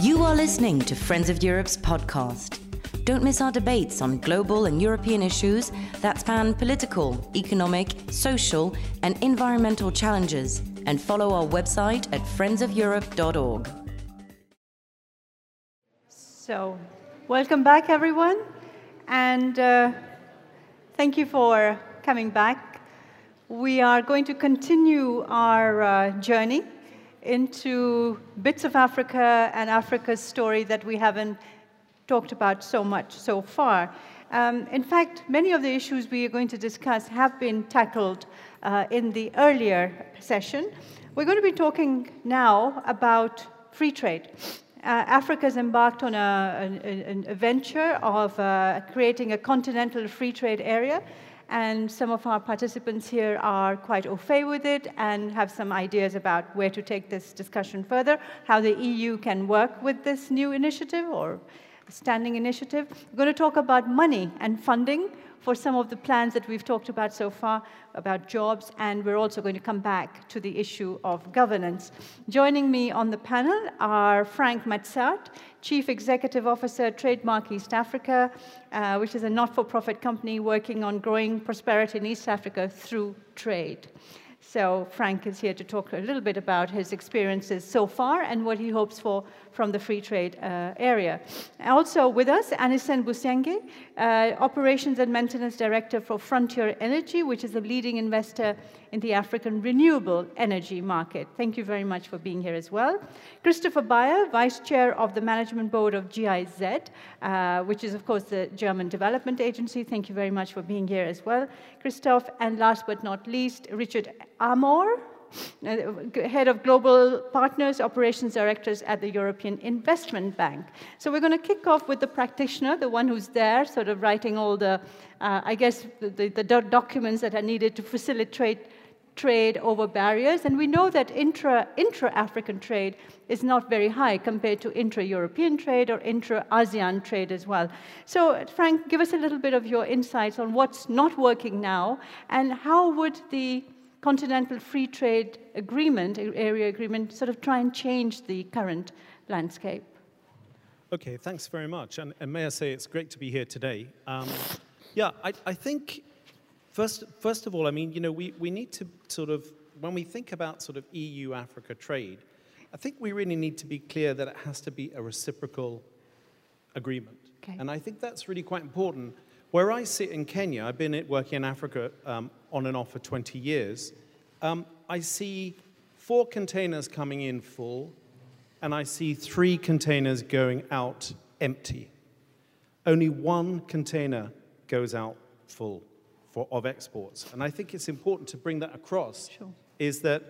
You are listening to Friends of Europe's podcast. Don't miss our debates on global and European issues that span political, economic, social, and environmental challenges. And follow our website at friendsofeurope.org. So, welcome back, everyone. And uh, thank you for coming back. We are going to continue our uh, journey into bits of Africa and Africa's story that we haven't talked about so much so far. Um, in fact, many of the issues we are going to discuss have been tackled uh, in the earlier session. We're going to be talking now about free trade. Uh, Africa has embarked on a, a, a venture of uh, creating a continental free trade area and some of our participants here are quite au fait with it and have some ideas about where to take this discussion further, how the EU can work with this new initiative or standing initiative. We're going to talk about money and funding for some of the plans that we've talked about so far about jobs, and we're also going to come back to the issue of governance. Joining me on the panel are Frank Matsaert, Chief Executive Officer, Trademark East Africa, uh, which is a not for profit company working on growing prosperity in East Africa through trade. So Frank is here to talk a little bit about his experiences so far and what he hopes for from the free trade uh, area. Also with us, Anisen Busenge, uh, Operations and Maintenance Director for Frontier Energy, which is a leading investor in the African renewable energy market. Thank you very much for being here as well. Christopher Beier, Vice Chair of the Management Board of GIZ, uh, which is, of course, the German Development Agency. Thank you very much for being here as well, Christoph. And last but not least, Richard Amor, head of global partners, operations directors at the European Investment Bank. So we're going to kick off with the practitioner, the one who's there, sort of writing all the, uh, I guess, the, the, documents that are needed to facilitate trade over barriers. And we know that intra, intra-African trade is not very high compared to intra-European trade or intra-ASEAN trade as well. So Frank, give us a little bit of your insights on what's not working now and how would the continental free trade agreement, area agreement, sort of try and change the current landscape? Okay, thanks very much. And, and may I say it's great to be here today. Um, yeah, I, I think, first, first of all, I mean, you know, we, we need to sort of, when we think about sort of EU Africa trade, I think we really need to be clear that it has to be a reciprocal agreement. Okay. And I think that's really quite important where I sit in Kenya, I've been working in Africa um, on and off for 20 years. Um, I see four containers coming in full, and I see three containers going out empty. Only one container goes out full for, of exports. And I think it's important to bring that across sure. is that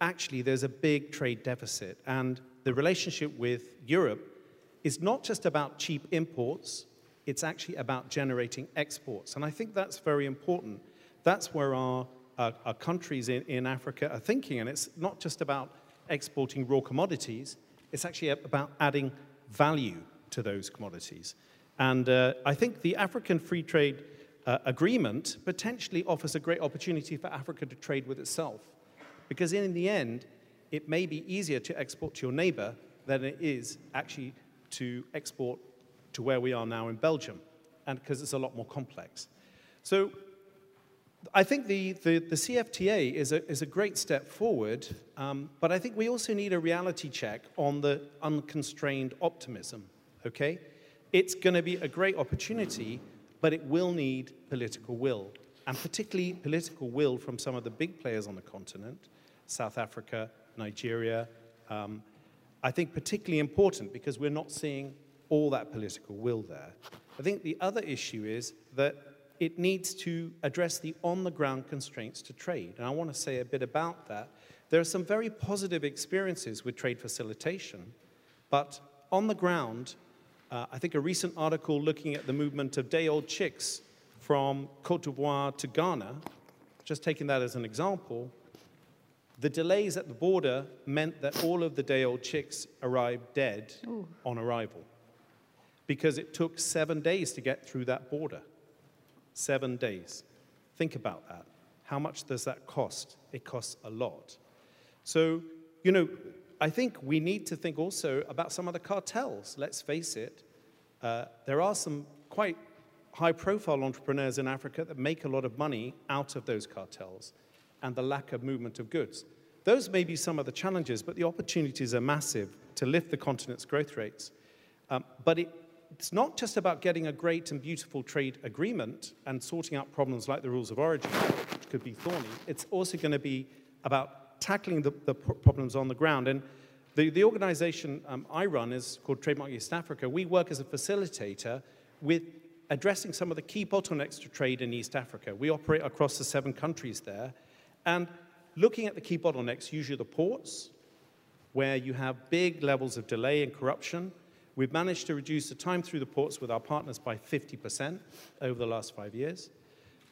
actually there's a big trade deficit. And the relationship with Europe is not just about cheap imports, it's actually about generating exports. And I think that's very important. That's where our, uh, our countries in, in Africa are thinking. And it's not just about exporting raw commodities, it's actually about adding value to those commodities. And uh, I think the African Free Trade uh, Agreement potentially offers a great opportunity for Africa to trade with itself. Because in the end, it may be easier to export to your neighbor than it is actually to export to where we are now in Belgium, and because it's a lot more complex. So I think the, the, the CFTA is a, is a great step forward, um, but I think we also need a reality check on the unconstrained optimism, okay? It's going to be a great opportunity, but it will need political will, and particularly political will from some of the big players on the continent, South Africa, Nigeria. Um, I think particularly important because we're not seeing all that political will there. I think the other issue is that it needs to address the on the ground constraints to trade. And I want to say a bit about that. There are some very positive experiences with trade facilitation, but on the ground, uh, I think a recent article looking at the movement of day old chicks from Cote d'Ivoire to Ghana, just taking that as an example, the delays at the border meant that all of the day old chicks arrived dead Ooh. on arrival because it took seven days to get through that border. Seven days. Think about that. How much does that cost? It costs a lot. So, you know, I think we need to think also about some of the cartels. Let's face it, uh, there are some quite high profile entrepreneurs in Africa that make a lot of money out of those cartels and the lack of movement of goods. Those may be some of the challenges, but the opportunities are massive to lift the continent's growth rates. Um, but it, it's not just about getting a great and beautiful trade agreement and sorting out problems like the rules of origin, which could be thorny. It's also going to be about tackling the, the problems on the ground. And the, the organization um, I run is called Trademark East Africa. We work as a facilitator with addressing some of the key bottlenecks to trade in East Africa. We operate across the seven countries there. And looking at the key bottlenecks, usually the ports, where you have big levels of delay and corruption. We've managed to reduce the time through the ports with our partners by 50% over the last five years.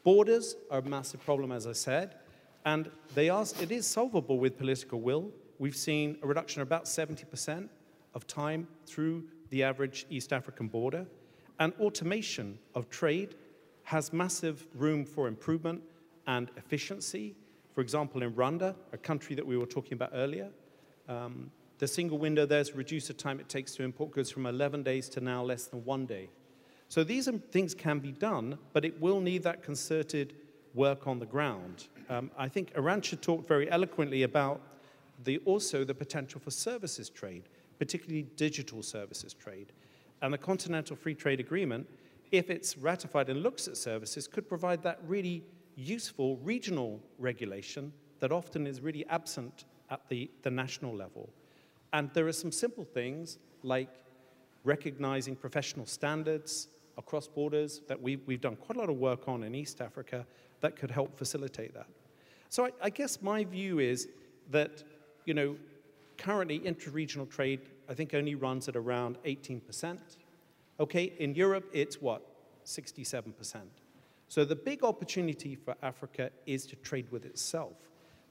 Borders are a massive problem, as I said, and they are, it is solvable with political will. We've seen a reduction of about 70% of time through the average East African border. And automation of trade has massive room for improvement and efficiency. For example, in Rwanda, a country that we were talking about earlier, um, the single window there's reduced the time it takes to import goods from 11 days to now less than one day. So these things can be done, but it will need that concerted work on the ground. Um, I think Arantxa talked very eloquently about the, also the potential for services trade, particularly digital services trade. And the Continental Free Trade Agreement, if it's ratified and looks at services, could provide that really useful regional regulation that often is really absent at the, the national level. And there are some simple things like recognizing professional standards across borders that we, we've done quite a lot of work on in East Africa that could help facilitate that. So I, I guess my view is that, you know, currently intra-regional trade, I think only runs at around 18%. Okay, in Europe, it's what? 67%. So the big opportunity for Africa is to trade with itself,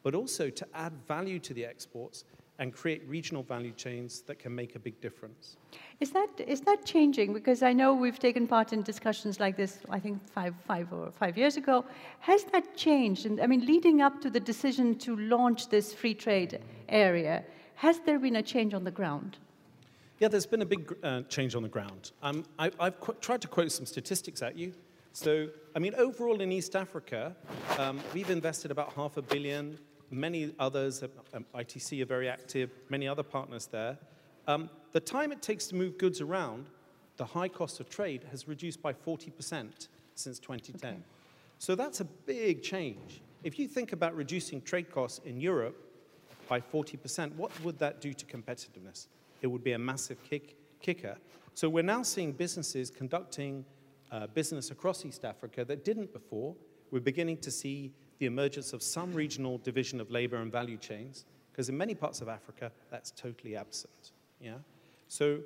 but also to add value to the exports and create regional value chains that can make a big difference. Is that, is that changing? Because I know we've taken part in discussions like this, I think five, five or five years ago. Has that changed? And I mean, leading up to the decision to launch this free trade area, has there been a change on the ground? Yeah, there's been a big uh, change on the ground. Um, I, have tried to quote some statistics at you. So, I mean, overall in East Africa, um, we've invested about half a billion. Many others, ITC are very active, many other partners there. Um, the time it takes to move goods around, the high cost of trade, has reduced by 40% since 2010. Okay. So that's a big change. If you think about reducing trade costs in Europe by 40%, what would that do to competitiveness? It would be a massive kick, kicker. So we're now seeing businesses conducting uh, business across East Africa that didn't before. We're beginning to see the emergence of some regional division of labor and value chains, because in many parts of Africa, that's totally absent. Yeah? So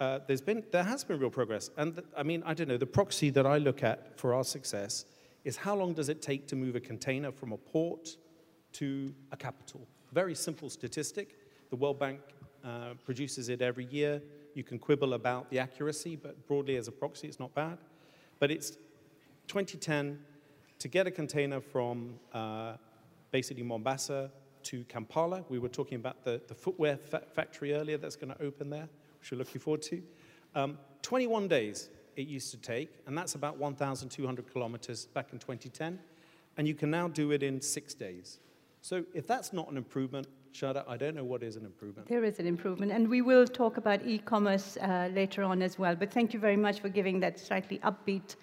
uh, there's been, there has been real progress. And I mean, I don't know, the proxy that I look at for our success is how long does it take to move a container from a port to a capital? Very simple statistic. The World Bank uh, produces it every year. You can quibble about the accuracy, but broadly as a proxy, it's not bad. But it's 2010 to get a container from uh, basically Mombasa to Kampala. We were talking about the, the footwear fa- factory earlier that's going to open there, which we're looking forward to. Um, 21 days it used to take, and that's about 1,200 kilometers back in 2010. And you can now do it in six days. So if that's not an improvement, Shada, I don't know what is an improvement. There is an improvement, and we will talk about e-commerce uh, later on as well. But thank you very much for giving that slightly upbeat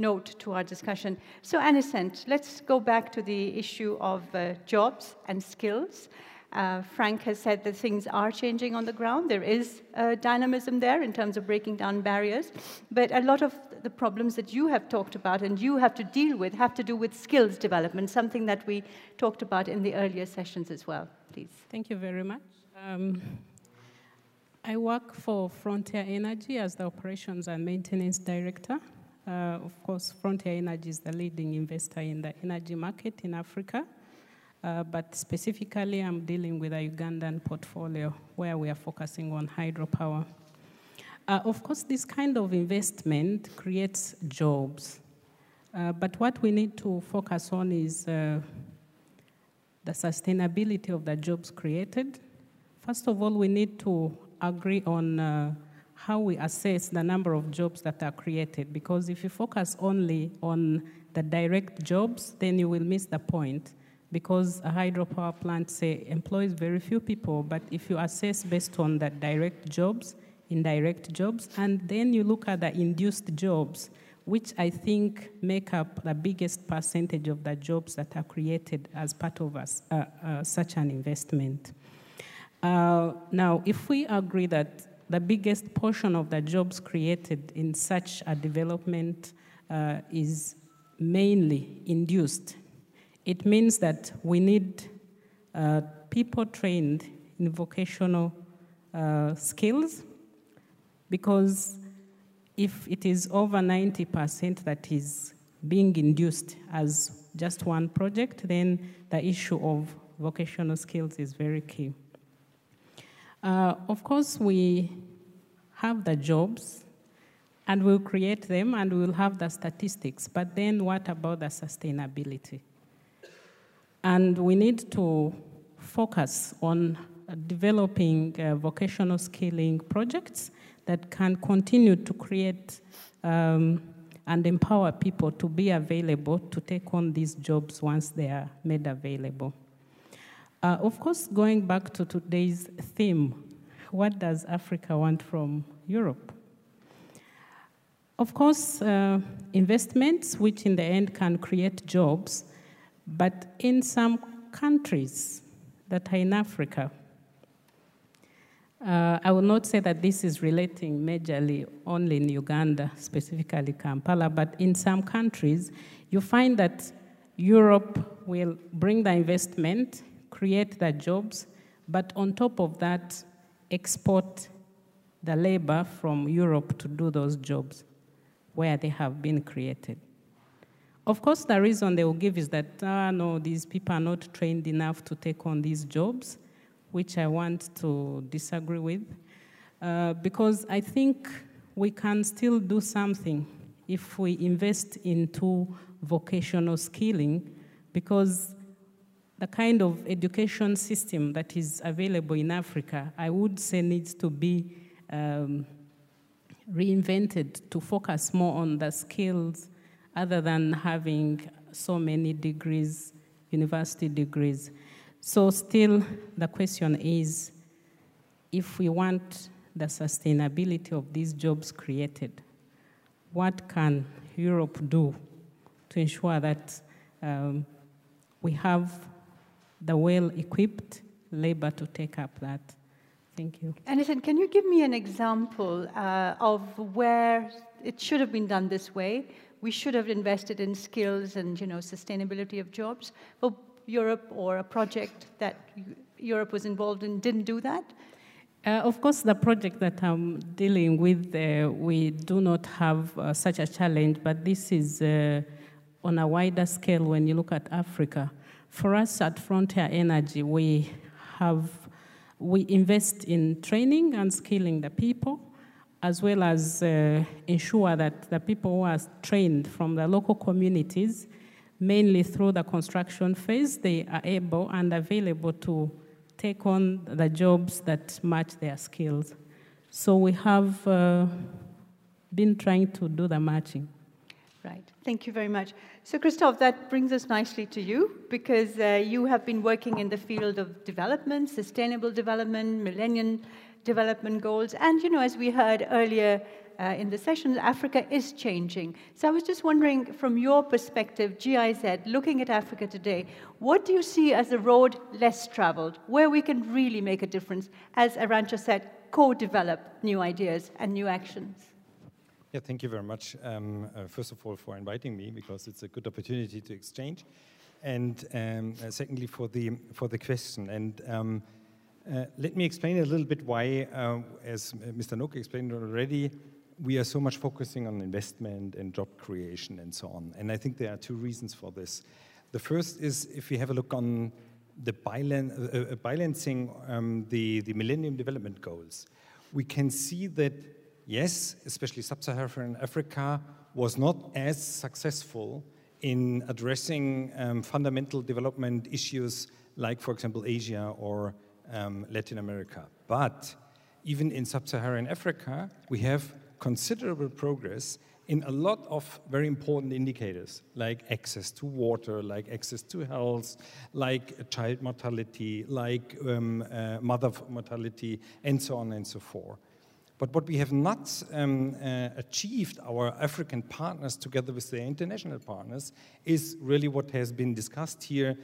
note to our discussion. So, Anicent, let's go back to the issue of uh, jobs and skills. Uh, Frank has said that things are changing on the ground. There is uh, dynamism there in terms of breaking down barriers. But a lot of the problems that you have talked about and you have to deal with have to do with skills development, something that we talked about in the earlier sessions as well. Please. Thank you very much. Um, I work for Frontier Energy as the Operations and Maintenance Director. Uh, of course, Frontier Energy is the leading investor in the energy market in Africa. Uh, but specifically, I'm dealing with a Ugandan portfolio where we are focusing on hydropower. Uh, of course, this kind of investment creates jobs. Uh, but what we need to focus on is uh, the sustainability of the jobs created. First of all, we need to agree on uh, how we assess the number of jobs that are created. Because if you focus only on the direct jobs, then you will miss the point. Because a hydropower plant, say, employs very few people, but if you assess based on the direct jobs, indirect jobs, and then you look at the induced jobs, which I think make up the biggest percentage of the jobs that are created as part of us, uh, uh, such an investment. Uh, now, if we agree that the biggest portion of the jobs created in such a development uh, is mainly induced, it means that we need uh, people trained in vocational uh, skills because if it is over 90% that is being induced as just one project, then the issue of vocational skills is very key. Uh, of course, we have the jobs and we'll create them and we'll have the statistics, but then what about the sustainability? And we need to focus on developing uh, vocational skilling projects that can continue to create um, and empower people to be available to take on these jobs once they are made available. Uh, of course, going back to today's theme, what does Africa want from Europe? Of course, uh, investments, which in the end can create jobs, but in some countries that are in Africa, uh, I will not say that this is relating majorly only in Uganda, specifically Kampala, but in some countries, you find that Europe will bring the investment, create the jobs, but on top of that, export the labor from Europe to do those jobs where they have been created. Of course, the reason they will give is that, ah, no, these people are not trained enough to take on these jobs, which I want to disagree with, uh, because I think we can still do something if we invest into vocational skilling, because the kind of education system that is available in Africa, I would say needs to be um, reinvented to focus more on the skills other than having so many degrees, university degrees. So, still, the question is if we want the sustainability of these jobs created, what can Europe do to ensure that um, we have the well equipped labor to take up that. Thank you. Anderson, can you give me an example uh, of where it should have been done this way? We should have invested in skills and you know sustainability of jobs. But Europe or a project that Europe was involved in didn't do that. Uh, of course, the project that I'm dealing with, uh, we do not have uh, such a challenge, but this is uh, on a wider scale when you look at Africa. For us at Frontier Energy, we have we invest in training and skilling the people, as well as uh, ensure that the people who are trained from the local communities, mainly through the construction phase, they are able and available to take on the jobs that match their skills. So we have uh, been trying to do the matching. Right. Thank you very much. So, Christophe, that brings us nicely to you because uh, you have been working in the field of development, sustainable development, millennium development goals, and you know, as we heard earlier uh, in the session, Africa is changing. So, I was just wondering, from your perspective, GIZ, looking at Africa today, what do you see as the road less traveled, where we can really make a difference, as Arantxa said, co-develop new ideas and new actions? Yeah, thank you very much. Um, uh, first of all, for inviting me because it's a good opportunity to exchange, and um, uh, secondly for the for the question. And um, uh, let me explain a little bit why, uh, as Mr. Nook explained already, we are so much focusing on investment and job creation and so on. And I think there are two reasons for this. The first is if we have a look on the bilan uh, uh, balancing um, the the Millennium Development Goals, we can see that yes, especially sub Saharan Africa was not as successful in addressing um, fundamental development issues like, for example, Asia or um, Latin America. But even in sub Saharan Africa, we have considerable progress in a lot of very important indicators like access to water, like access to health, like child mortality, like um, uh, mother mortality, and so on and so forth. But what we have not um, uh, achieved, our African partners together with their international partners, is really what has been discussed here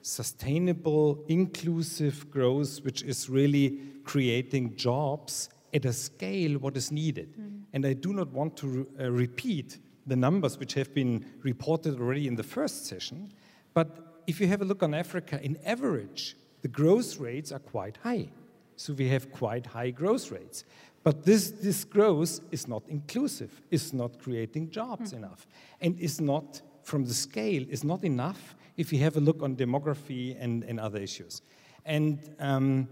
sustainable, inclusive growth, which is really creating jobs at a scale what is needed. Mm. And I do not want to re uh, repeat the numbers which have been reported already in the first session, but if you have a look on Africa, in average, the growth rates are quite high. So we have quite high growth rates. But this, this growth is not inclusive, is not creating jobs mm. enough, and is not, from the scale, is not enough if you have a look on demography and, and other issues. And um,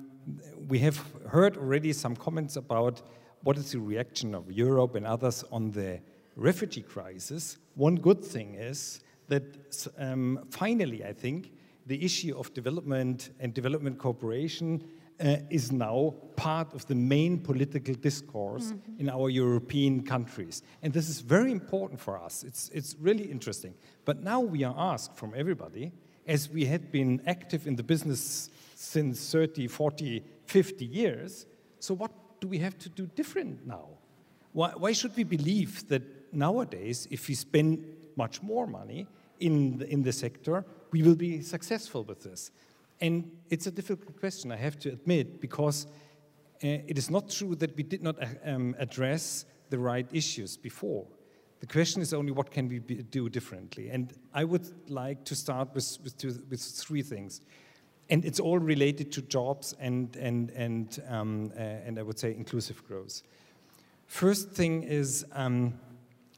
we have heard already some comments about what is the reaction of Europe and others on the refugee crisis. One good thing is that um, finally, I think, the issue of development and development cooperation uh, is now part of the main political discourse mm -hmm. in our European countries. And this is very important for us. It's, it's really interesting. But now we are asked from everybody, as we had been active in the business since 30, 40, 50 years, so what do we have to do different now? Why, why should we believe that nowadays, if we spend much more money in the, in the sector, we will be successful with this? And it's a difficult question, I have to admit, because uh, it is not true that we did not uh, um, address the right issues before. The question is only what can we be, do differently? And I would like to start with, with, two, with three things and it's all related to jobs and, and, and, um, uh, and I would say inclusive growth. First thing is, um,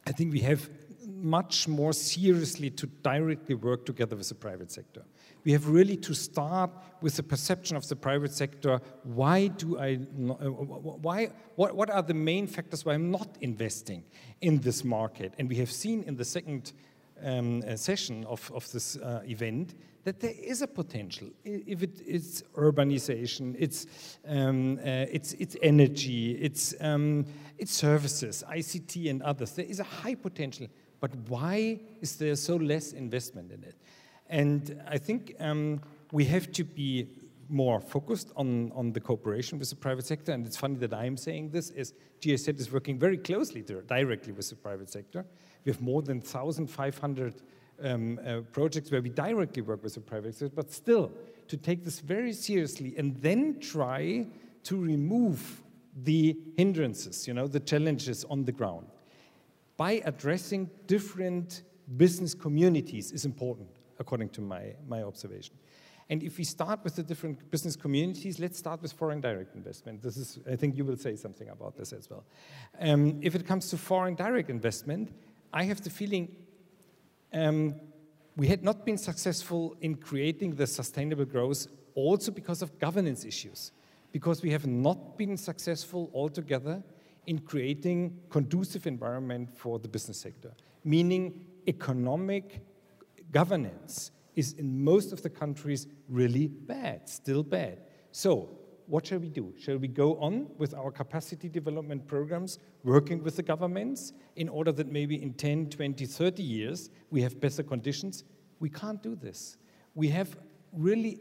I think we have much more seriously to directly work together with the private sector. We have really to start with the perception of the private sector. Why do I? Uh, why? What, what are the main factors why I'm not investing in this market? And we have seen in the second um, uh, session of, of this uh, event that there is a potential. If it, it's urbanization, it's, um, uh, it's, it's energy, it's, um, it's services, ICT and others, there is a high potential. But why is there so less investment in it? And I think um, we have to be more focused on, on the cooperation with the private sector. And it's funny that I'm saying this, is GIZ is working very closely directly with the private sector. We have more than 1,500 um, uh, projects where we directly work with the private sector, but still to take this very seriously and then try to remove the hindrances, you know, the challenges on the ground. By addressing different business communities is important, according to my, my observation. And if we start with the different business communities, let's start with foreign direct investment. This is, I think you will say something about this as well. Um, if it comes to foreign direct investment, I have the feeling um, we had not been successful in creating the sustainable growth also because of governance issues, because we have not been successful altogether in creating conducive environment for the business sector, meaning economic governance is in most of the countries really bad, still bad. So what shall we do? Shall we go on with our capacity development programs, working with the governments in order that maybe in 10, 20, 30 years we have better conditions? We can't do this. We have really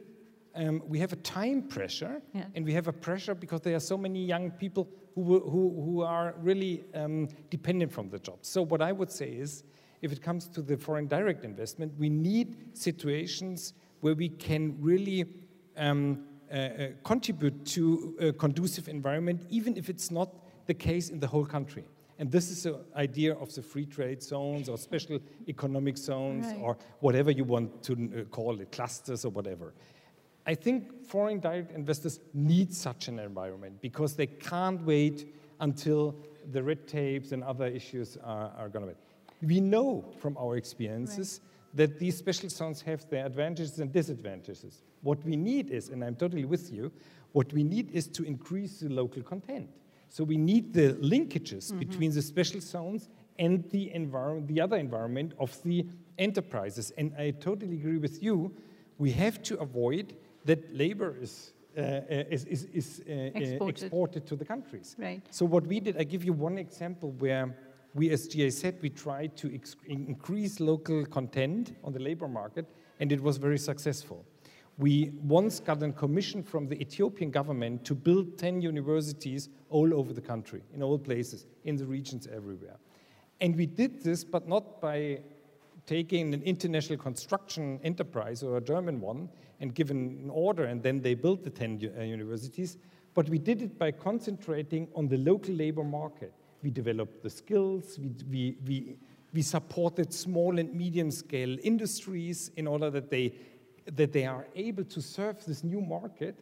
um, we have a time pressure, yeah. and we have a pressure because there are so many young people who, who, who are really um, dependent from the jobs. So what I would say is, if it comes to the foreign direct investment, we need situations where we can really um, uh, uh, contribute to a conducive environment, even if it's not the case in the whole country. And this is the idea of the free trade zones or special economic zones right. or whatever you want to uh, call it, clusters or whatever. I think foreign direct investors need such an environment because they can't wait until the red tapes and other issues are, are going to be. We know from our experiences right that these special zones have their advantages and disadvantages. What we need is, and I'm totally with you, what we need is to increase the local content. So we need the linkages mm -hmm. between the special zones and the, environment, the other environment of the enterprises. And I totally agree with you. We have to avoid that labor is uh, uh is, is, is uh, uh, exported. exported. to the countries. Right. So what we did, I give you one example where we as GIZ, we tried to increase local content on the labor market, and it was very successful. We once got a commission from the Ethiopian government to build 10 universities all over the country, in all places, in the regions everywhere. And we did this, but not by taking an international construction enterprise or a German one and given an order, and then they built the 10 uh, universities, but we did it by concentrating on the local labor market. We developed the skills, we, we, we, we supported small and medium scale industries in order that they, that they are able to serve this new market.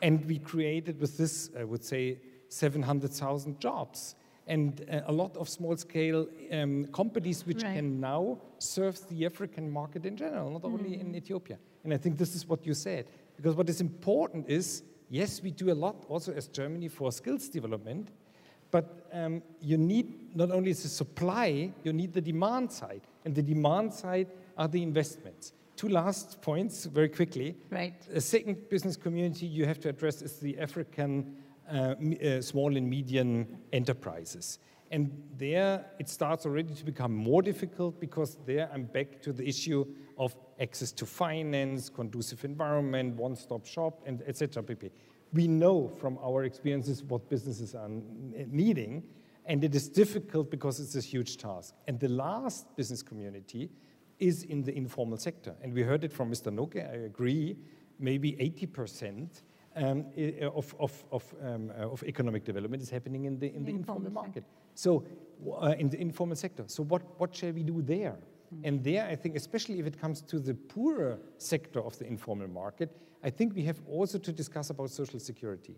And we created with this, I would say, 700,000 jobs and uh, a lot of small scale um, companies which right. can now serve the African market in general, not mm. only in mm. Ethiopia. And I think this is what you said. Because what is important is yes, we do a lot also as Germany for skills development, but um, you need not only the supply, you need the demand side. And the demand side are the investments. Two last points very quickly. Right. A second business community you have to address is the African Uh, uh, small and medium enterprises. And there it starts already to become more difficult because there I'm back to the issue of access to finance, conducive environment, one-stop shop, and etc. We know from our experiences what businesses are uh, needing, and it is difficult because it's a huge task. And the last business community is in the informal sector. And we heard it from Mr. Noke, I agree, maybe 80% um, of, of, of, um, uh, of, economic development is happening in the, in the informal, informal market. So, uh, in the informal sector. So, what, what shall we do there? Mm. And there, I think, especially if it comes to the poorer sector of the informal market, I think we have also to discuss about social security.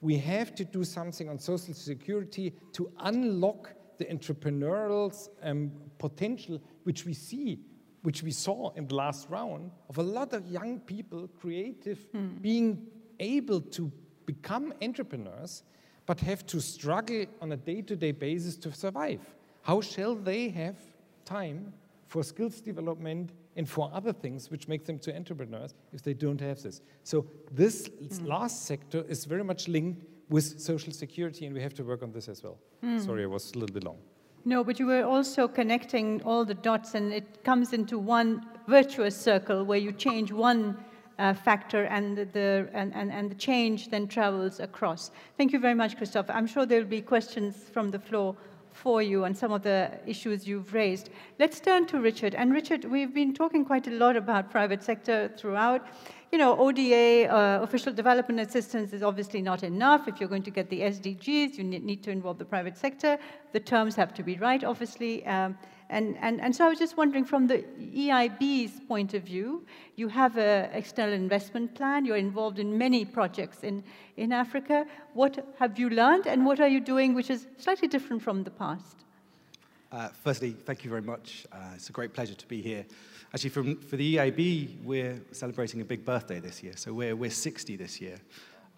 We have to do something on social security to unlock the entrepreneurial um, potential which we see which we saw in the last round of a lot of young people, creative, mm. being able to become entrepreneurs, but have to struggle on a day to day basis to survive. How shall they have time for skills development and for other things which make them to entrepreneurs if they don't have this? So, this mm. last sector is very much linked with social security, and we have to work on this as well. Mm. Sorry, I was a little bit long. No, but you were also connecting all the dots, and it comes into one virtuous circle where you change one uh, factor and the, and, and, and the change then travels across. Thank you very much, Christoph. I'm sure there will be questions from the floor for you on some of the issues you've raised. Let's turn to Richard. And Richard, we've been talking quite a lot about private sector throughout. You know, ODA, uh, official development assistance, is obviously not enough. If you're going to get the SDGs, you need to involve the private sector. The terms have to be right, obviously. Um, and, and, and so I was just wondering from the EIB's point of view, you have an external investment plan, you're involved in many projects in, in Africa. What have you learned and what are you doing which is slightly different from the past? Uh, firstly, thank you very much. Uh, it's a great pleasure to be here. Actually, from, for the EIB, we're celebrating a big birthday this year, so we're, we're 60 this year.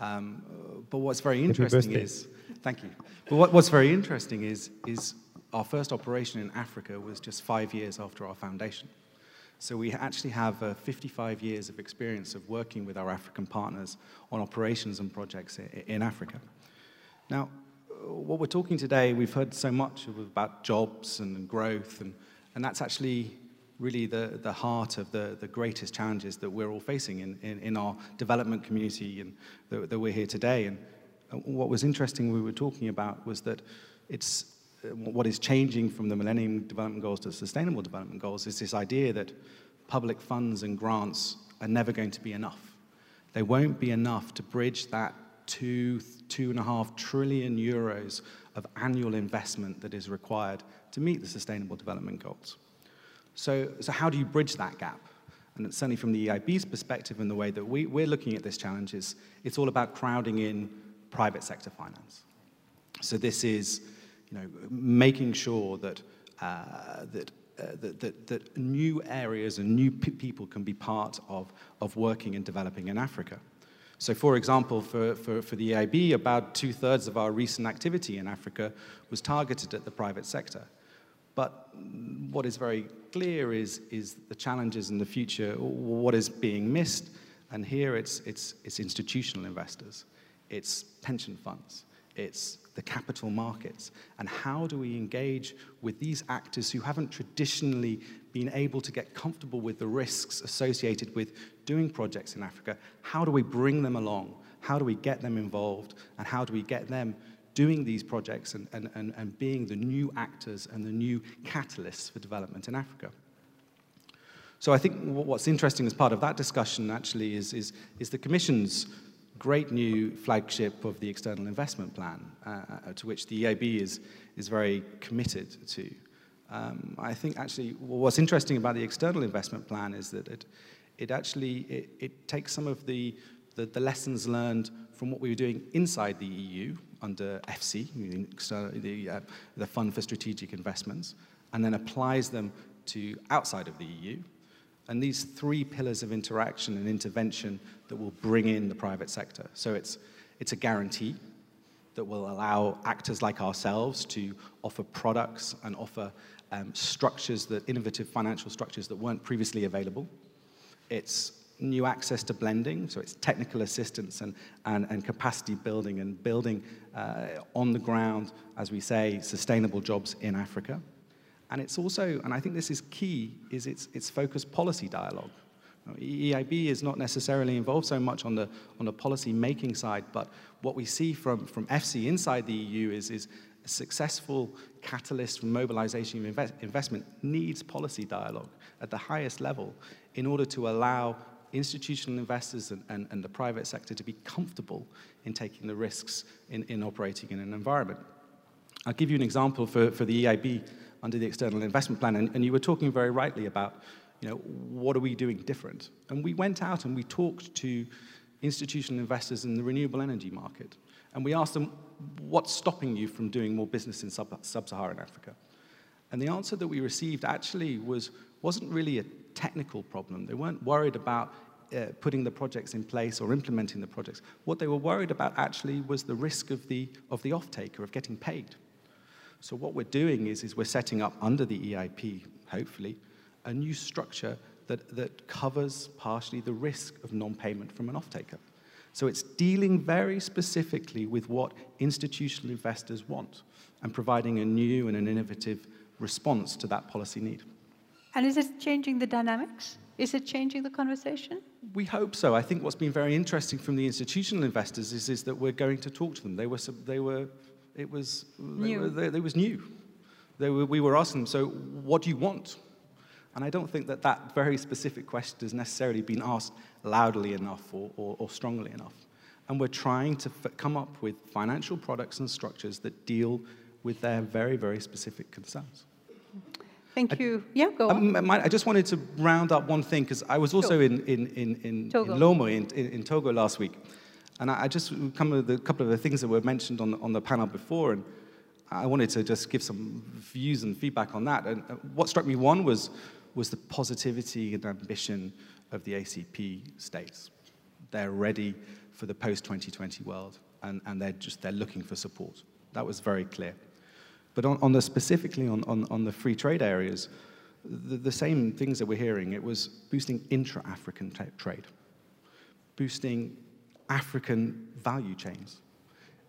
Um, but what's very interesting is, thank you. But what, what's very interesting is, is our first operation in Africa was just five years after our foundation. So we actually have uh, 55 years of experience of working with our African partners on operations and projects in Africa. Now, what we're talking today, we've heard so much about jobs and growth, and, and that's actually really the, the heart of the, the greatest challenges that we're all facing in, in, in our development community and that, that we're here today. And what was interesting we were talking about was that it's uh, Uh, what is changing from the Millennium Development Goals to Sustainable Development Goals is this idea that public funds and grants are never going to be enough. They won't be enough to bridge that two, two and a half trillion euros of annual investment that is required to meet the Sustainable Development Goals. So, so how do you bridge that gap? And certainly from the EIB's perspective and the way that we, we're looking at this challenge is it's all about crowding in private sector finance. So this is you know, making sure that, uh, that, uh, that, that, that, new areas and new people can be part of, of working and developing in Africa. So, for example, for, for, for the EIB, about two thirds of our recent activity in Africa was targeted at the private sector. But what is very clear is, is the challenges in the future, what is being missed, And here it's, it's, it's institutional investors, it's pension funds, it's the capital markets. And how do we engage with these actors who haven't traditionally been able to get comfortable with the risks associated with doing projects in Africa? How do we bring them along? How do we get them involved? And how do we get them doing these projects and, and, and, and being the new actors and the new catalysts for development in Africa? So I think what's interesting as part of that discussion actually is, is, is the Commission's great new flagship of the External Investment Plan, uh, uh to which the EIB is, is very committed to. Um, I think actually what's interesting about the External Investment Plan is that it, it actually it, it takes some of the, the, the, lessons learned from what we were doing inside the EU under EFSI, the, uh, the Fund for Strategic Investments, and then applies them to outside of the EU and these three pillars of interaction and intervention that will bring in the private sector. So it's, it's a guarantee that will allow actors like ourselves to offer products and offer um, structures that innovative financial structures that weren't previously available. It's new access to blending, so it's technical assistance and, and, and capacity building and building uh, on the ground, as we say, sustainable jobs in Africa. And it's also, and I think this is key, is its, its focused policy dialogue. EIB is not necessarily involved so much on the, on the policy making side, but what we see from, from EFSI inside the EU is, is a successful catalyst for mobilization of invest, investment needs policy dialogue at the highest level in order to allow institutional investors and, and, and the private sector to be comfortable in taking the risks in, in operating in an environment. I'll give you an example for, for the EIB under the external investment plan. And, and you were talking very rightly about, you know, what are we doing different? And we went out and we talked to institutional investors in the renewable energy market. And we asked them, what's stopping you from doing more business in sub- sub-Saharan Africa? And the answer that we received actually was, wasn't really a technical problem. They weren't worried about uh, putting the projects in place or implementing the projects. What they were worried about actually was the risk of the, of the off-taker, of getting paid. So what we're doing is, is we're setting up under the EIP, hopefully, a new structure that, that covers partially the risk of non-payment from an off-taker. So it's dealing very specifically with what institutional investors want and providing a new and an innovative response to that policy need. And is it changing the dynamics? Is it changing the conversation? We hope so. I think what's been very interesting from the institutional investors is, is that we're going to talk to them. They were, they were it was new. They, they, was new. Were, we were asking them, so what do you want? And I don't think that that very specific question has necessarily been asked loudly enough or, or, or strongly enough. And we're trying to f- come up with financial products and structures that deal with their very, very specific concerns. Thank I, you. Yeah, go on. Um, I just wanted to round up one thing because I was also sure. in, in, in, in, in Lomé, in, in, in Togo last week. And I, just come with a couple of the things that were mentioned on the, on the panel before, and I wanted to just give some views and feedback on that. And uh, what struck me one was, was the positivity and ambition of the ACP states. They're ready for the post-2020 world, and, and they're just they're looking for support. That was very clear. But on, on the specifically on, on, on the free trade areas, the, the same things that we're hearing, it was boosting intra-African trade, boosting African value chains,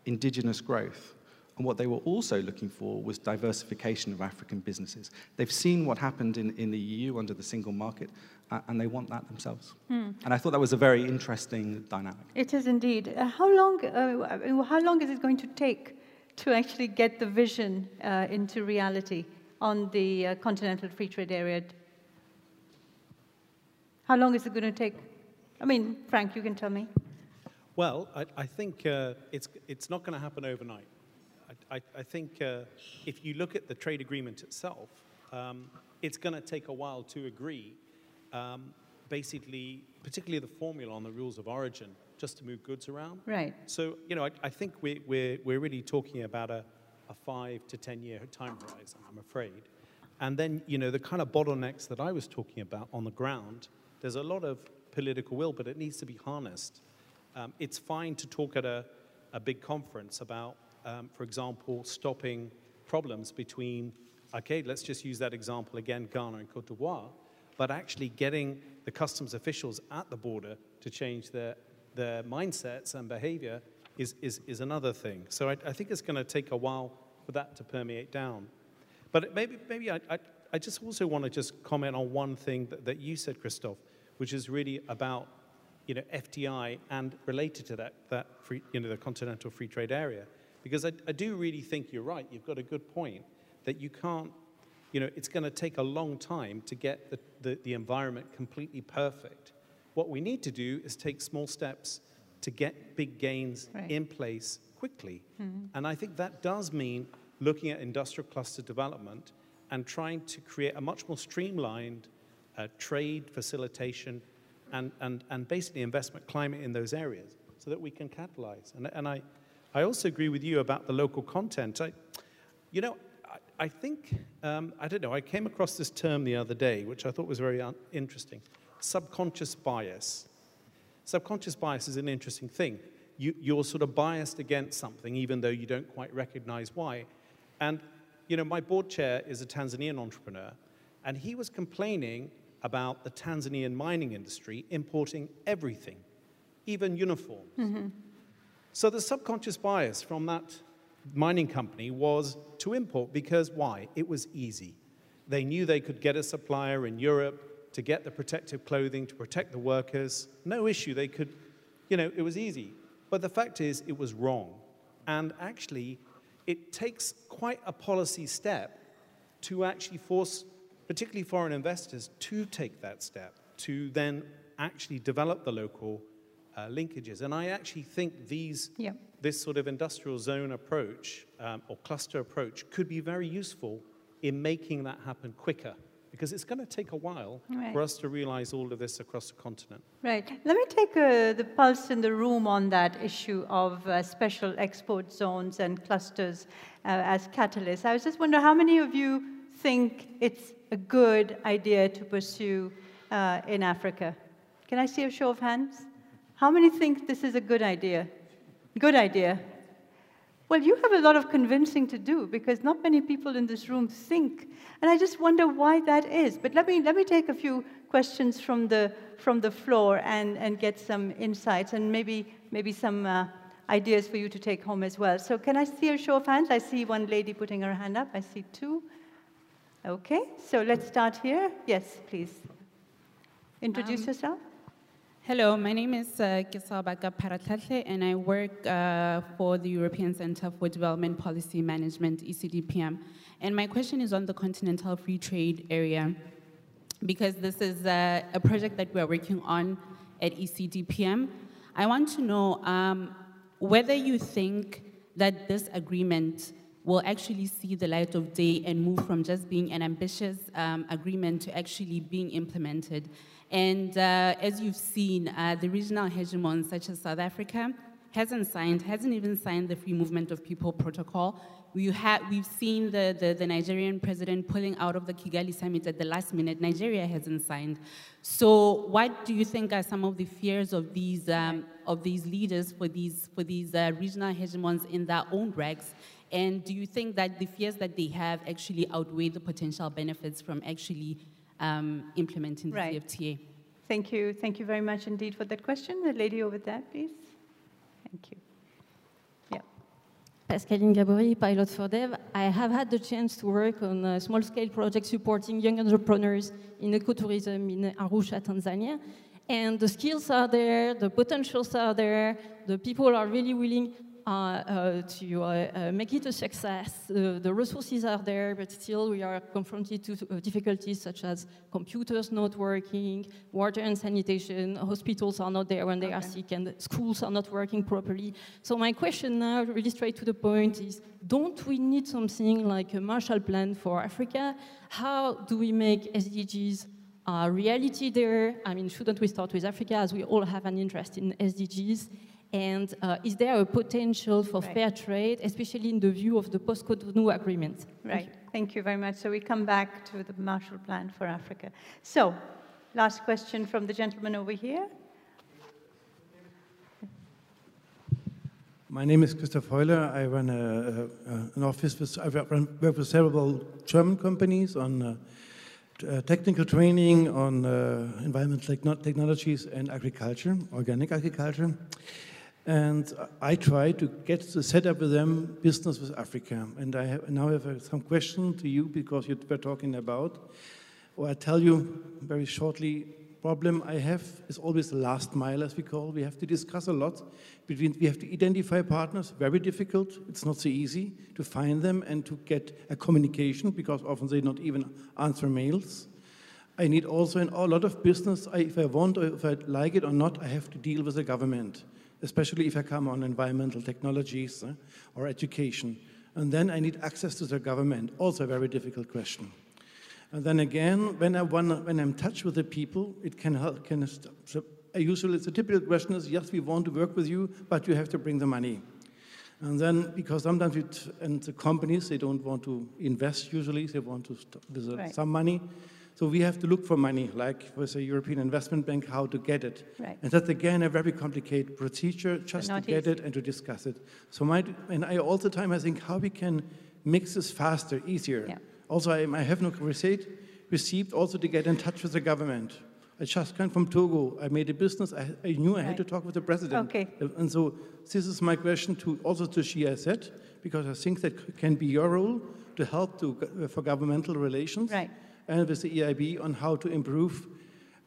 indigenous growth. And what they were also looking for was diversification of African businesses. They've seen what happened in, in the EU under the single market, uh, and they want that themselves. Hmm. And I thought that was a very interesting dynamic. It is indeed. Uh, how, long, uh, how long is it going to take to actually get the vision uh, into reality on the uh, continental free trade area? How long is it going to take? I mean, Frank, you can tell me. Well, I, I think uh, it's, it's not going to happen overnight. I, I, I think uh, if you look at the trade agreement itself, um, it's going to take a while to agree, um, basically, particularly the formula on the rules of origin, just to move goods around. Right. So, you know, I, I think we, we're, we're really talking about a, a five to 10 year time horizon, I'm afraid. And then, you know, the kind of bottlenecks that I was talking about on the ground, there's a lot of political will, but it needs to be harnessed. Um, it's fine to talk at a, a big conference about, um, for example, stopping problems between, okay, let's just use that example again, Ghana and Cote d'Ivoire. but actually getting the customs officials at the border to change their, their mindsets and behavior is, is, is another thing. So I, I think it's going to take a while for that to permeate down. But maybe, maybe I, I, I just also want to just comment on one thing that, that you said, Christoph, which is really about you know, FDI and related to that, that free, you know, the continental free trade area. Because I, I do really think you're right. You've got a good point that you can't, you know, it's going to take a long time to get the, the, the environment completely perfect. What we need to do is take small steps to get big gains right. in place quickly. Mm-hmm. And I think that does mean looking at industrial cluster development and trying to create a much more streamlined uh, trade facilitation and, and, and basically investment climate in those areas so that we can capitalize. And, and I, I also agree with you about the local content. I, you know, I, I think, um, I don't know, I came across this term the other day, which I thought was very un- interesting subconscious bias. Subconscious bias is an interesting thing. You, you're sort of biased against something, even though you don't quite recognize why. And, you know, my board chair is a Tanzanian entrepreneur, and he was complaining about the Tanzanian mining industry importing everything, even uniforms. Mm-hmm. So the subconscious bias from that mining company was to import because why? It was easy. They knew they could get a supplier in Europe to get the protective clothing to protect the workers. No issue. They could, you know, it was easy. But the fact is, it was wrong. And actually, it takes quite a policy step to actually force particularly foreign investors, to take that step, to then actually develop the local uh, linkages. And I actually think these, yeah. this sort of industrial zone approach um, or cluster approach could be very useful in making that happen quicker because it's going to take a while right. for us to realize all of this across the continent. Right. Let me take uh, the pulse in the room on that issue of uh, special export zones and clusters uh, as catalysts. I was just wondering how many of you think it's a good idea to pursue uh, in Africa? Can I see a show of hands? How many think this is a good idea? Good idea. Well, you have a lot of convincing to do because not many people in this room think. And I just wonder why that is. But let me, let me take a few questions from the, from the floor and, and get some insights and maybe, maybe some uh, ideas for you to take home as well. So, can I see a show of hands? I see one lady putting her hand up. I see two. Okay, so let's start here. Yes, please. Introduce um, yourself. Hello, my name is uh, Baka Paratle, and I work uh, for the European Center for Development Policy Management, ECDPM. And my question is on the Continental Free Trade Area, because this is uh, a project that we are working on at ECDPM. I want to know um, whether you think that this agreement will actually see the light of day and move from just being an ambitious um, agreement to actually being implemented. And uh, as you've seen, uh, the regional hegemons such as South Africa hasn't signed, hasn't even signed the Free Movement of People Protocol. We ha- we've seen the, the, the, Nigerian president pulling out of the Kigali summit at the last minute. Nigeria hasn't signed. So, what do you think are some of the fears of these, um, of these leaders for these, for these uh, regional hegemons in their own ranks? And do you think that the fears that they have actually outweigh the potential benefits from actually um, implementing the right. CFTA? Thank you. Thank you very much indeed for that question. The lady over there, please. Thank you. Yeah. Pascaline Gaborit, pilot for Dev. I have had the chance to work on a small-scale project supporting young entrepreneurs in ecotourism in Arusha, Tanzania. And the skills are there, the potentials are there, the people are really willing uh, uh, Uh, uh, to uh, uh, make it a success. the resources are there, but still we are confronted to difficulties such as computers not working, water and sanitation, hospitals are not there when they okay. are sick, and schools are not working properly. So my question now, really straight to the point, is don't we need something like a Marshall Plan for Africa? How do we make SDGs a reality there? I mean, shouldn't we start with Africa as we all have an interest in SDGs? And uh, is there a potential for right. fair trade, especially in the view of the post-Cotonou agreement? Right. Thank you. Thank you very much. So we come back to the Marshall Plan for Africa. So, last question from the gentleman over here. My name is Christoph Heuler. I run a, a, an office with, I run, work with several German companies on uh, uh, technical training on uh, environmental technologies and agriculture, organic agriculture. And I try to get to set up with them business with Africa. And I have, now have uh, some question to you because you were talking about, or I tell you very shortly, problem I have is always the last mile, as we call. We have to discuss a lot between, we have to identify partners, very difficult. It's not so easy to find them and to get a communication because often they don't even answer mails. I need also in a lot of business, I, if I want or if I like it or not, I have to deal with the government especially if I come on environmental technologies uh, or education. And then I need access to the government, also a very difficult question. And then again, when, I want, when I'm in touch with the people, it can help. Can, so usually, the typical question is, yes, we want to work with you, but you have to bring the money. And then, because sometimes it, and the companies, they don't want to invest usually, they want to stop with right. some money. So we have to look for money, like with a European Investment Bank, how to get it. Right. And that's again a very complicated procedure just to get easy. it and to discuss it. So my, and I all the time I think how we can mix this faster, easier. Yeah. Also, I, I have no receipt received also to get in touch with the government. I just came from Togo. I made a business. I, I knew I right. had to talk with the president. Okay. And so this is my question to also to GIZ, because I think that can be your role to help to, for governmental relations. Right and with the EIB on how to improve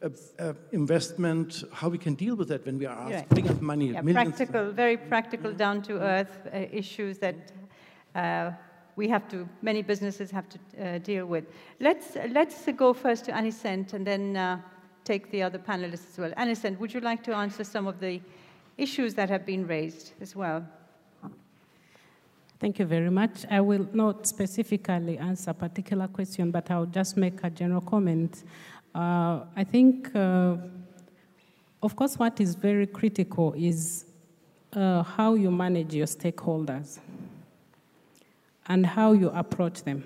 uh, uh, investment, how we can deal with that when we are asked right. up money. Yeah, practical, very practical, down to earth uh, issues that uh, we have to, many businesses have to uh, deal with. Let's, let's go first to Anisent and then uh, take the other panelists as well. Anisent, would you like to answer some of the issues that have been raised as well? Thank you very much. I will not specifically answer a particular question, but I'll just make a general comment. Uh, I think, uh, of course, what is very critical is uh, how you manage your stakeholders and how you approach them.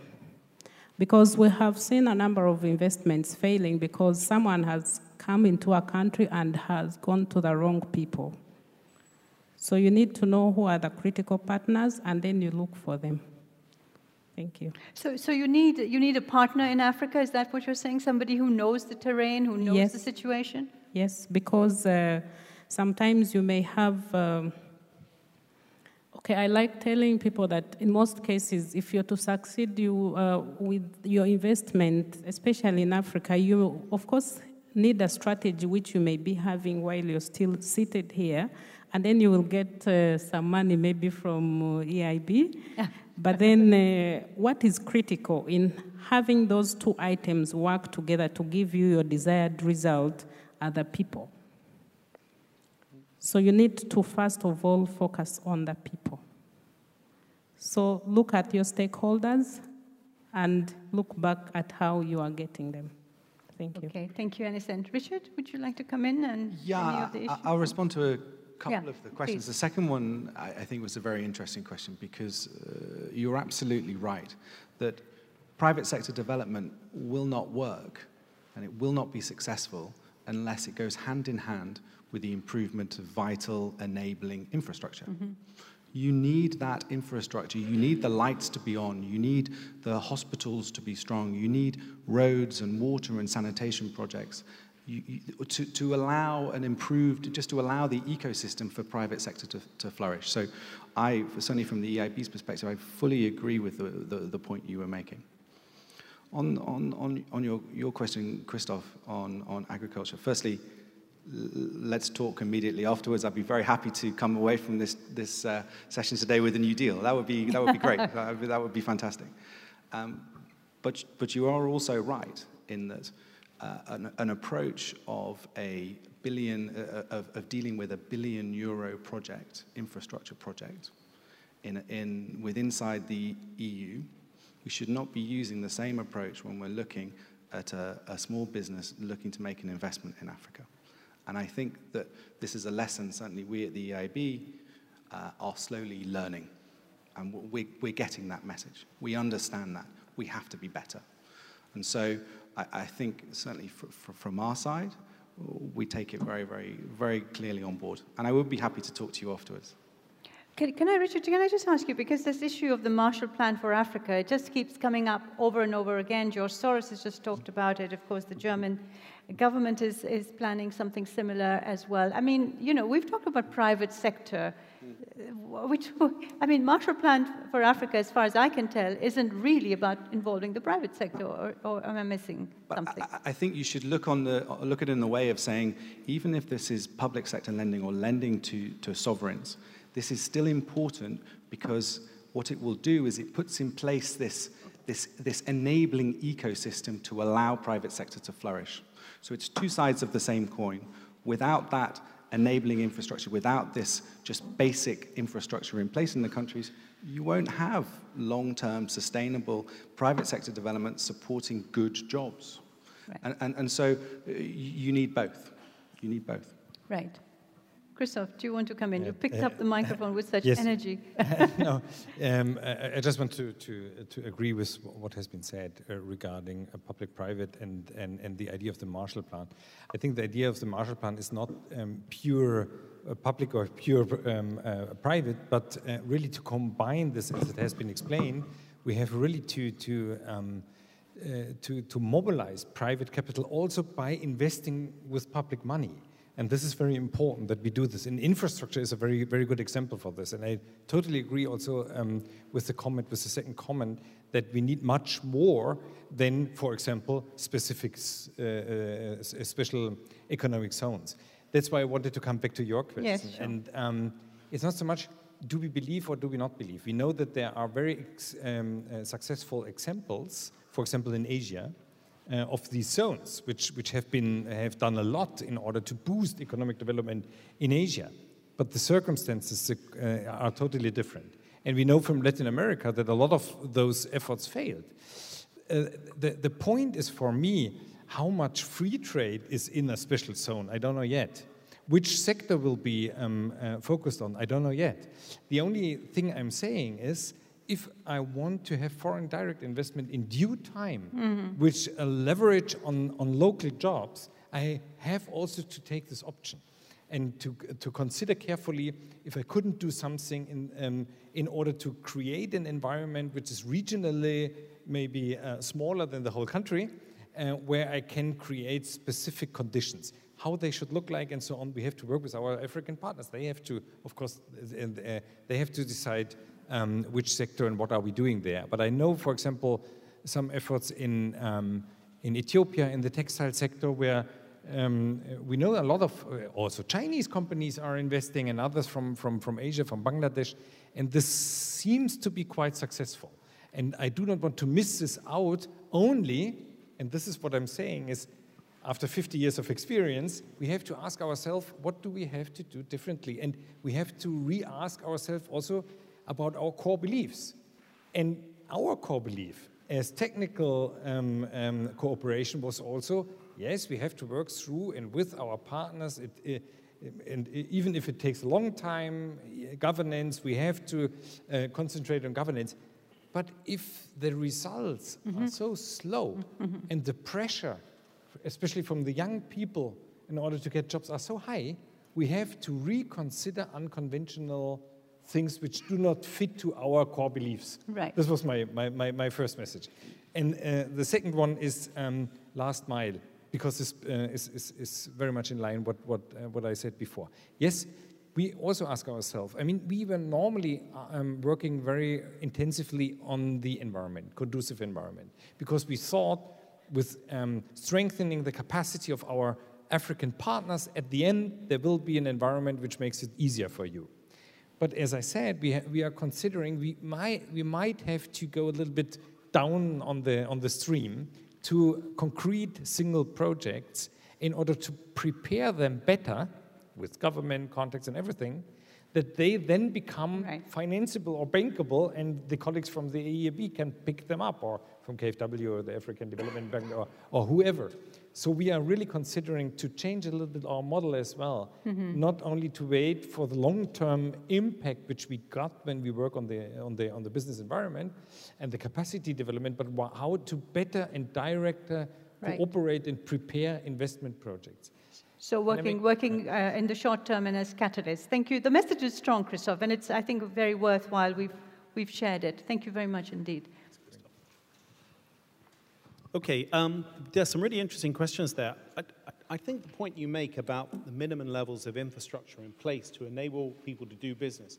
Because we have seen a number of investments failing because someone has come into a country and has gone to the wrong people. So you need to know who are the critical partners and then you look for them. Thank you. So, so you need you need a partner in Africa. Is that what you're saying? Somebody who knows the terrain, who knows yes. the situation. Yes, because uh, sometimes you may have. Um, okay, I like telling people that in most cases, if you're to succeed you uh, with your investment, especially in Africa, you of course need a strategy which you may be having while you're still seated here and then you will get uh, some money maybe from uh, EIB. Yeah. But then, uh, what is critical in having those two items work together to give you your desired result are the people. So you need to first of all focus on the people. So look at your stakeholders and look back at how you are getting them. Thank you. Okay, thank you, Anisent. Richard, would you like to come in and yeah, I'll respond to a couple yeah, of the questions. Please. The second one, I, I, think, was a very interesting question because uh, you're absolutely right that private sector development will not work and it will not be successful unless it goes hand in hand with the improvement of vital enabling infrastructure. Mm-hmm. You need that infrastructure. You need the lights to be on. You need the hospitals to be strong. You need roads and water and sanitation projects you, you, to, to allow an improved, just to allow the ecosystem for private sector to, to flourish. So I, certainly from the EIB's perspective, I fully agree with the, the, the point you were making. On, on, on, on your, your question, Christoph, on, on agriculture, firstly, let's talk immediately afterwards. I'd be very happy to come away from this, this uh, session today with a new deal. That would be, that would be great. that, would be, that would be fantastic. Um, but, but you are also right in that uh, an, an, approach of a billion, uh, uh, of, of, dealing with a billion euro project, infrastructure project, in, in, with inside the EU, we should not be using the same approach when we're looking at a, a small business looking to make an investment in Africa. And I think that this is a lesson, certainly we at the EIB uh, are slowly learning. And we're, we're getting that message. We understand that. We have to be better. And so I, I think certainly from our side, we take it very, very, very clearly on board. And I would be happy to talk to you afterwards. Can, can, I, Richard, can I just ask you, because this issue of the Marshall Plan for Africa, it just keeps coming up over and over again. George Soros has just talked about it. Of course, the German government is, is planning something similar as well. I mean, you know, we've talked about private sector, which, I mean, Marshall Plan for Africa, as far as I can tell, isn't really about involving the private sector, or, or am I missing something? I, I, think you should look, on the, look at it in the way of saying, even if this is public sector lending or lending to, to sovereigns, this is still important because what it will do is it puts in place this, this, this enabling ecosystem to allow private sector to flourish. So it's two sides of the same coin. Without that enabling infrastructure, without this just basic infrastructure in place in the countries, you won't have long-term sustainable private sector development supporting good jobs. Right. And, and, and so uh, you need both. You need both. Right. Christoph, do you want to come in? You picked up the microphone with such yes. energy. no, um, I, I, just want to, to, to agree with what has been said uh, regarding public-private and, and, and the idea of the Marshall Plan. I think the idea of the Marshall Plan is not um, pure uh, public or pure um, uh, private, but uh, really to combine this, as it has been explained, we have really to, to um, uh, to, to mobilize private capital also by investing with public money. And this is very important that we do this. And infrastructure is a very, very good example for this. And I totally agree also um, with the comment, with the second comment, that we need much more than, for example, specific uh, uh, special economic zones. That's why I wanted to come back to your question. Yes, sure. And um, it's not so much do we believe or do we not believe. We know that there are very um, uh, successful examples, for example, in Asia, uh, of these zones, which, which have, been, have done a lot in order to boost economic development in Asia. But the circumstances uh, are totally different. And we know from Latin America that a lot of those efforts failed. Uh, the, the point is for me how much free trade is in a special zone. I don't know yet. Which sector will be um, uh, focused on? I don't know yet. The only thing I'm saying is if I want to have foreign direct investment in due time, mm-hmm. which uh, leverage on, on local jobs, I have also to take this option and to, to consider carefully if I couldn't do something in, um, in order to create an environment which is regionally maybe uh, smaller than the whole country, uh, where I can create specific conditions. How they should look like and so on, we have to work with our African partners. They have to, of course, uh, they have to decide um, which sector and what are we doing there. But I know, for example, some efforts in, um, in Ethiopia in the textile sector where um, we know a lot of uh, also Chinese companies are investing and others from, from, from Asia, from Bangladesh, and this seems to be quite successful. And I do not want to miss this out only, and this is what I'm saying, is after 50 years of experience, we have to ask ourselves, what do we have to do differently? And we have to re-ask ourselves also, about our core beliefs. And our core belief as technical um, um, cooperation was also yes, we have to work through and with our partners. It, it, and even if it takes a long time, governance, we have to uh, concentrate on governance. But if the results mm -hmm. are so slow mm -hmm. and the pressure, especially from the young people, in order to get jobs are so high, we have to reconsider unconventional things which do not fit to our core beliefs. Right. This was my, my, my, my first message. And uh, the second one is um, last mile, because this uh, is, is, is, very much in line with what, uh, what I said before. Yes, we also ask ourselves, I mean, we were normally um, working very intensively on the environment, conducive environment, because we thought with um, strengthening the capacity of our African partners, at the end, there will be an environment which makes it easier for you. But as I said, we, we are considering we might, we might have to go a little bit down on the, on the stream to concrete single projects in order to prepare them better with government contacts and everything, that they then become right. financeable or bankable, and the colleagues from the EIB can pick them up, or from KfW or the African Development Bank, or, or whoever. So we are really considering to change a little bit our model as well, mm-hmm. not only to wait for the long-term impact which we got when we work on the on the on the business environment and the capacity development, but how to better and direct right. cooperate and prepare investment projects. So working, working uh, in the short term and as catalyst. Thank you. The message is strong, Christoph, and it's, I think, very worthwhile. We've, we've shared it. Thank you very much indeed. Okay, um, there's some really interesting questions there. I, I, think the point you make about the minimum levels of infrastructure in place to enable people to do business.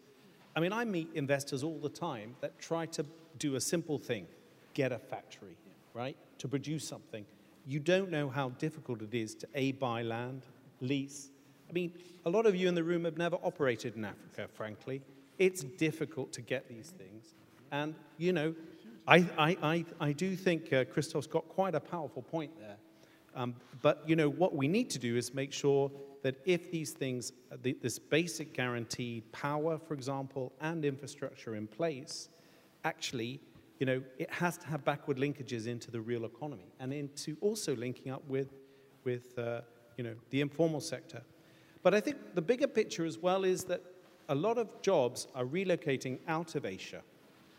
I mean, I meet investors all the time that try to do a simple thing get a factory, right? To produce something. You don't know how difficult it is to A, buy land, lease. I mean, a lot of you in the room have never operated in Africa, frankly. It's difficult to get these things. And, you know, I, I, I, I do think uh, Christoph's got quite a powerful point there. Um, but you know what we need to do is make sure that if these things, uh, the, this basic guarantee, power, for example, and infrastructure in place, actually, you know, it has to have backward linkages into the real economy and into also linking up with, with uh, you know, the informal sector. But I think the bigger picture as well is that a lot of jobs are relocating out of Asia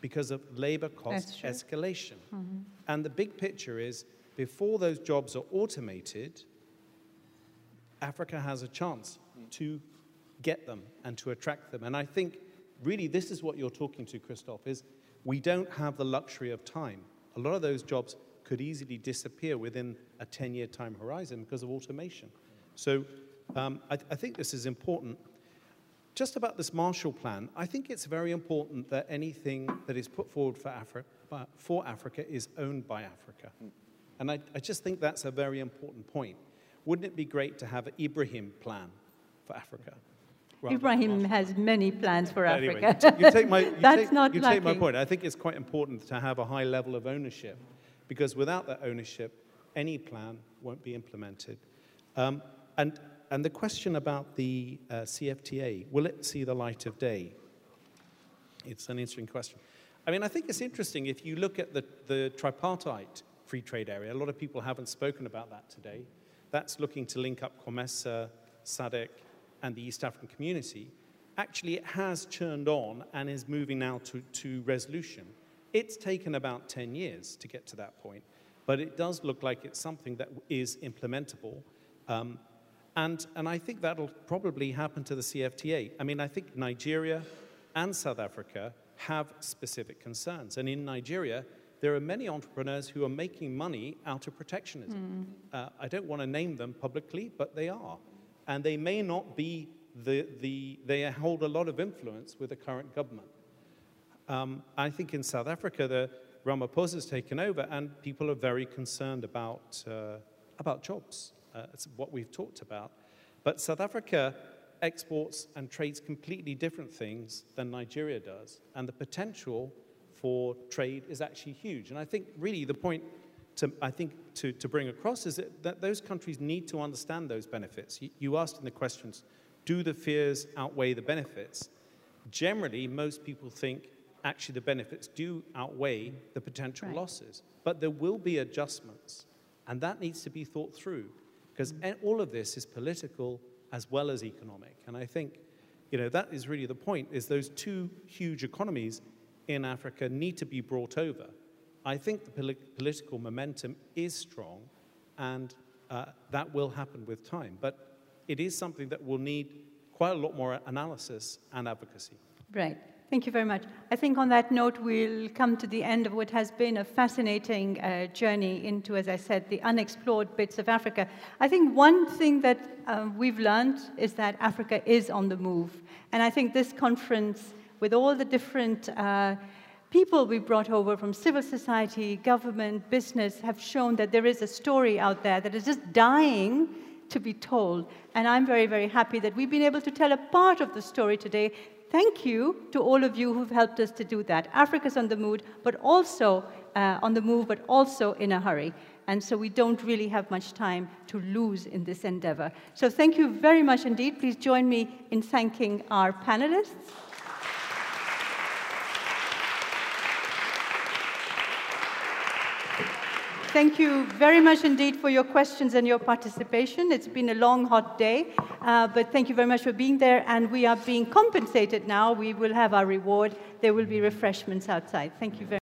because of labor cost escalation. Mm-hmm. And the big picture is before those jobs are automated, Africa has a chance to get them and to attract them. And I think really this is what you're talking to, Christoph, is we don't have the luxury of time. A lot of those jobs could easily disappear within a 10-year time horizon because of automation. So um, I, th- I think this is important just about this Marshall Plan, I think it's very important that anything that is put forward for, Afri- for Africa is owned by Africa. And I, I, just think that's a very important point. Wouldn't it be great to have an Ibrahim plan for Africa? Ibrahim has many plans for anyway, Africa. You, take my, you that's take, not you lacking. take my point. I think it's quite important to have a high level of ownership because without that ownership, any plan won't be implemented. Um, and and the question about the uh, CFTA, will it see the light of day? It's an interesting question. I mean, I think it's interesting if you look at the, the tripartite free trade area, a lot of people haven't spoken about that today. That's looking to link up COMESA, SADC, and the East African community. Actually, it has churned on and is moving now to, to resolution. It's taken about 10 years to get to that point, but it does look like it's something that is implementable. Um, and, and I think that'll probably happen to the CFTA. I mean, I think Nigeria and South Africa have specific concerns. And in Nigeria, there are many entrepreneurs who are making money out of protectionism. Mm. Uh, I don't want to name them publicly, but they are. And they may not be the, the they hold a lot of influence with the current government. Um, I think in South Africa, the Ramaphosa has taken over, and people are very concerned about, uh, about jobs. Uh, it's what we've talked about. But South Africa exports and trades completely different things than Nigeria does. And the potential for trade is actually huge. And I think really the point to, I think to, to bring across is that, that those countries need to understand those benefits. You, you asked in the questions, do the fears outweigh the benefits? Generally, most people think actually the benefits do outweigh the potential right. losses. But there will be adjustments, and that needs to be thought through because all of this is political as well as economic. And I think, you know, that is really the point, is those two huge economies in Africa need to be brought over. I think the poli- political momentum is strong, and uh, that will happen with time. But it is something that will need quite a lot more analysis and advocacy. Right. Thank you very much. I think on that note, we'll come to the end of what has been a fascinating uh, journey into, as I said, the unexplored bits of Africa. I think one thing that um, we've learned is that Africa is on the move. And I think this conference, with all the different uh, people we brought over from civil society, government, business, have shown that there is a story out there that is just dying to be told. And I'm very, very happy that we've been able to tell a part of the story today thank you to all of you who've helped us to do that. Africa's on the move, but also uh, on the move, but also in a hurry. And so we don't really have much time to lose in this endeavor. So thank you very much indeed. Please join me in thanking our panelists. Thank you very much indeed for your questions and your participation. It's been a long, hot day, uh, but thank you very much for being there. And we are being compensated now. We will have our reward. There will be refreshments outside. Thank you very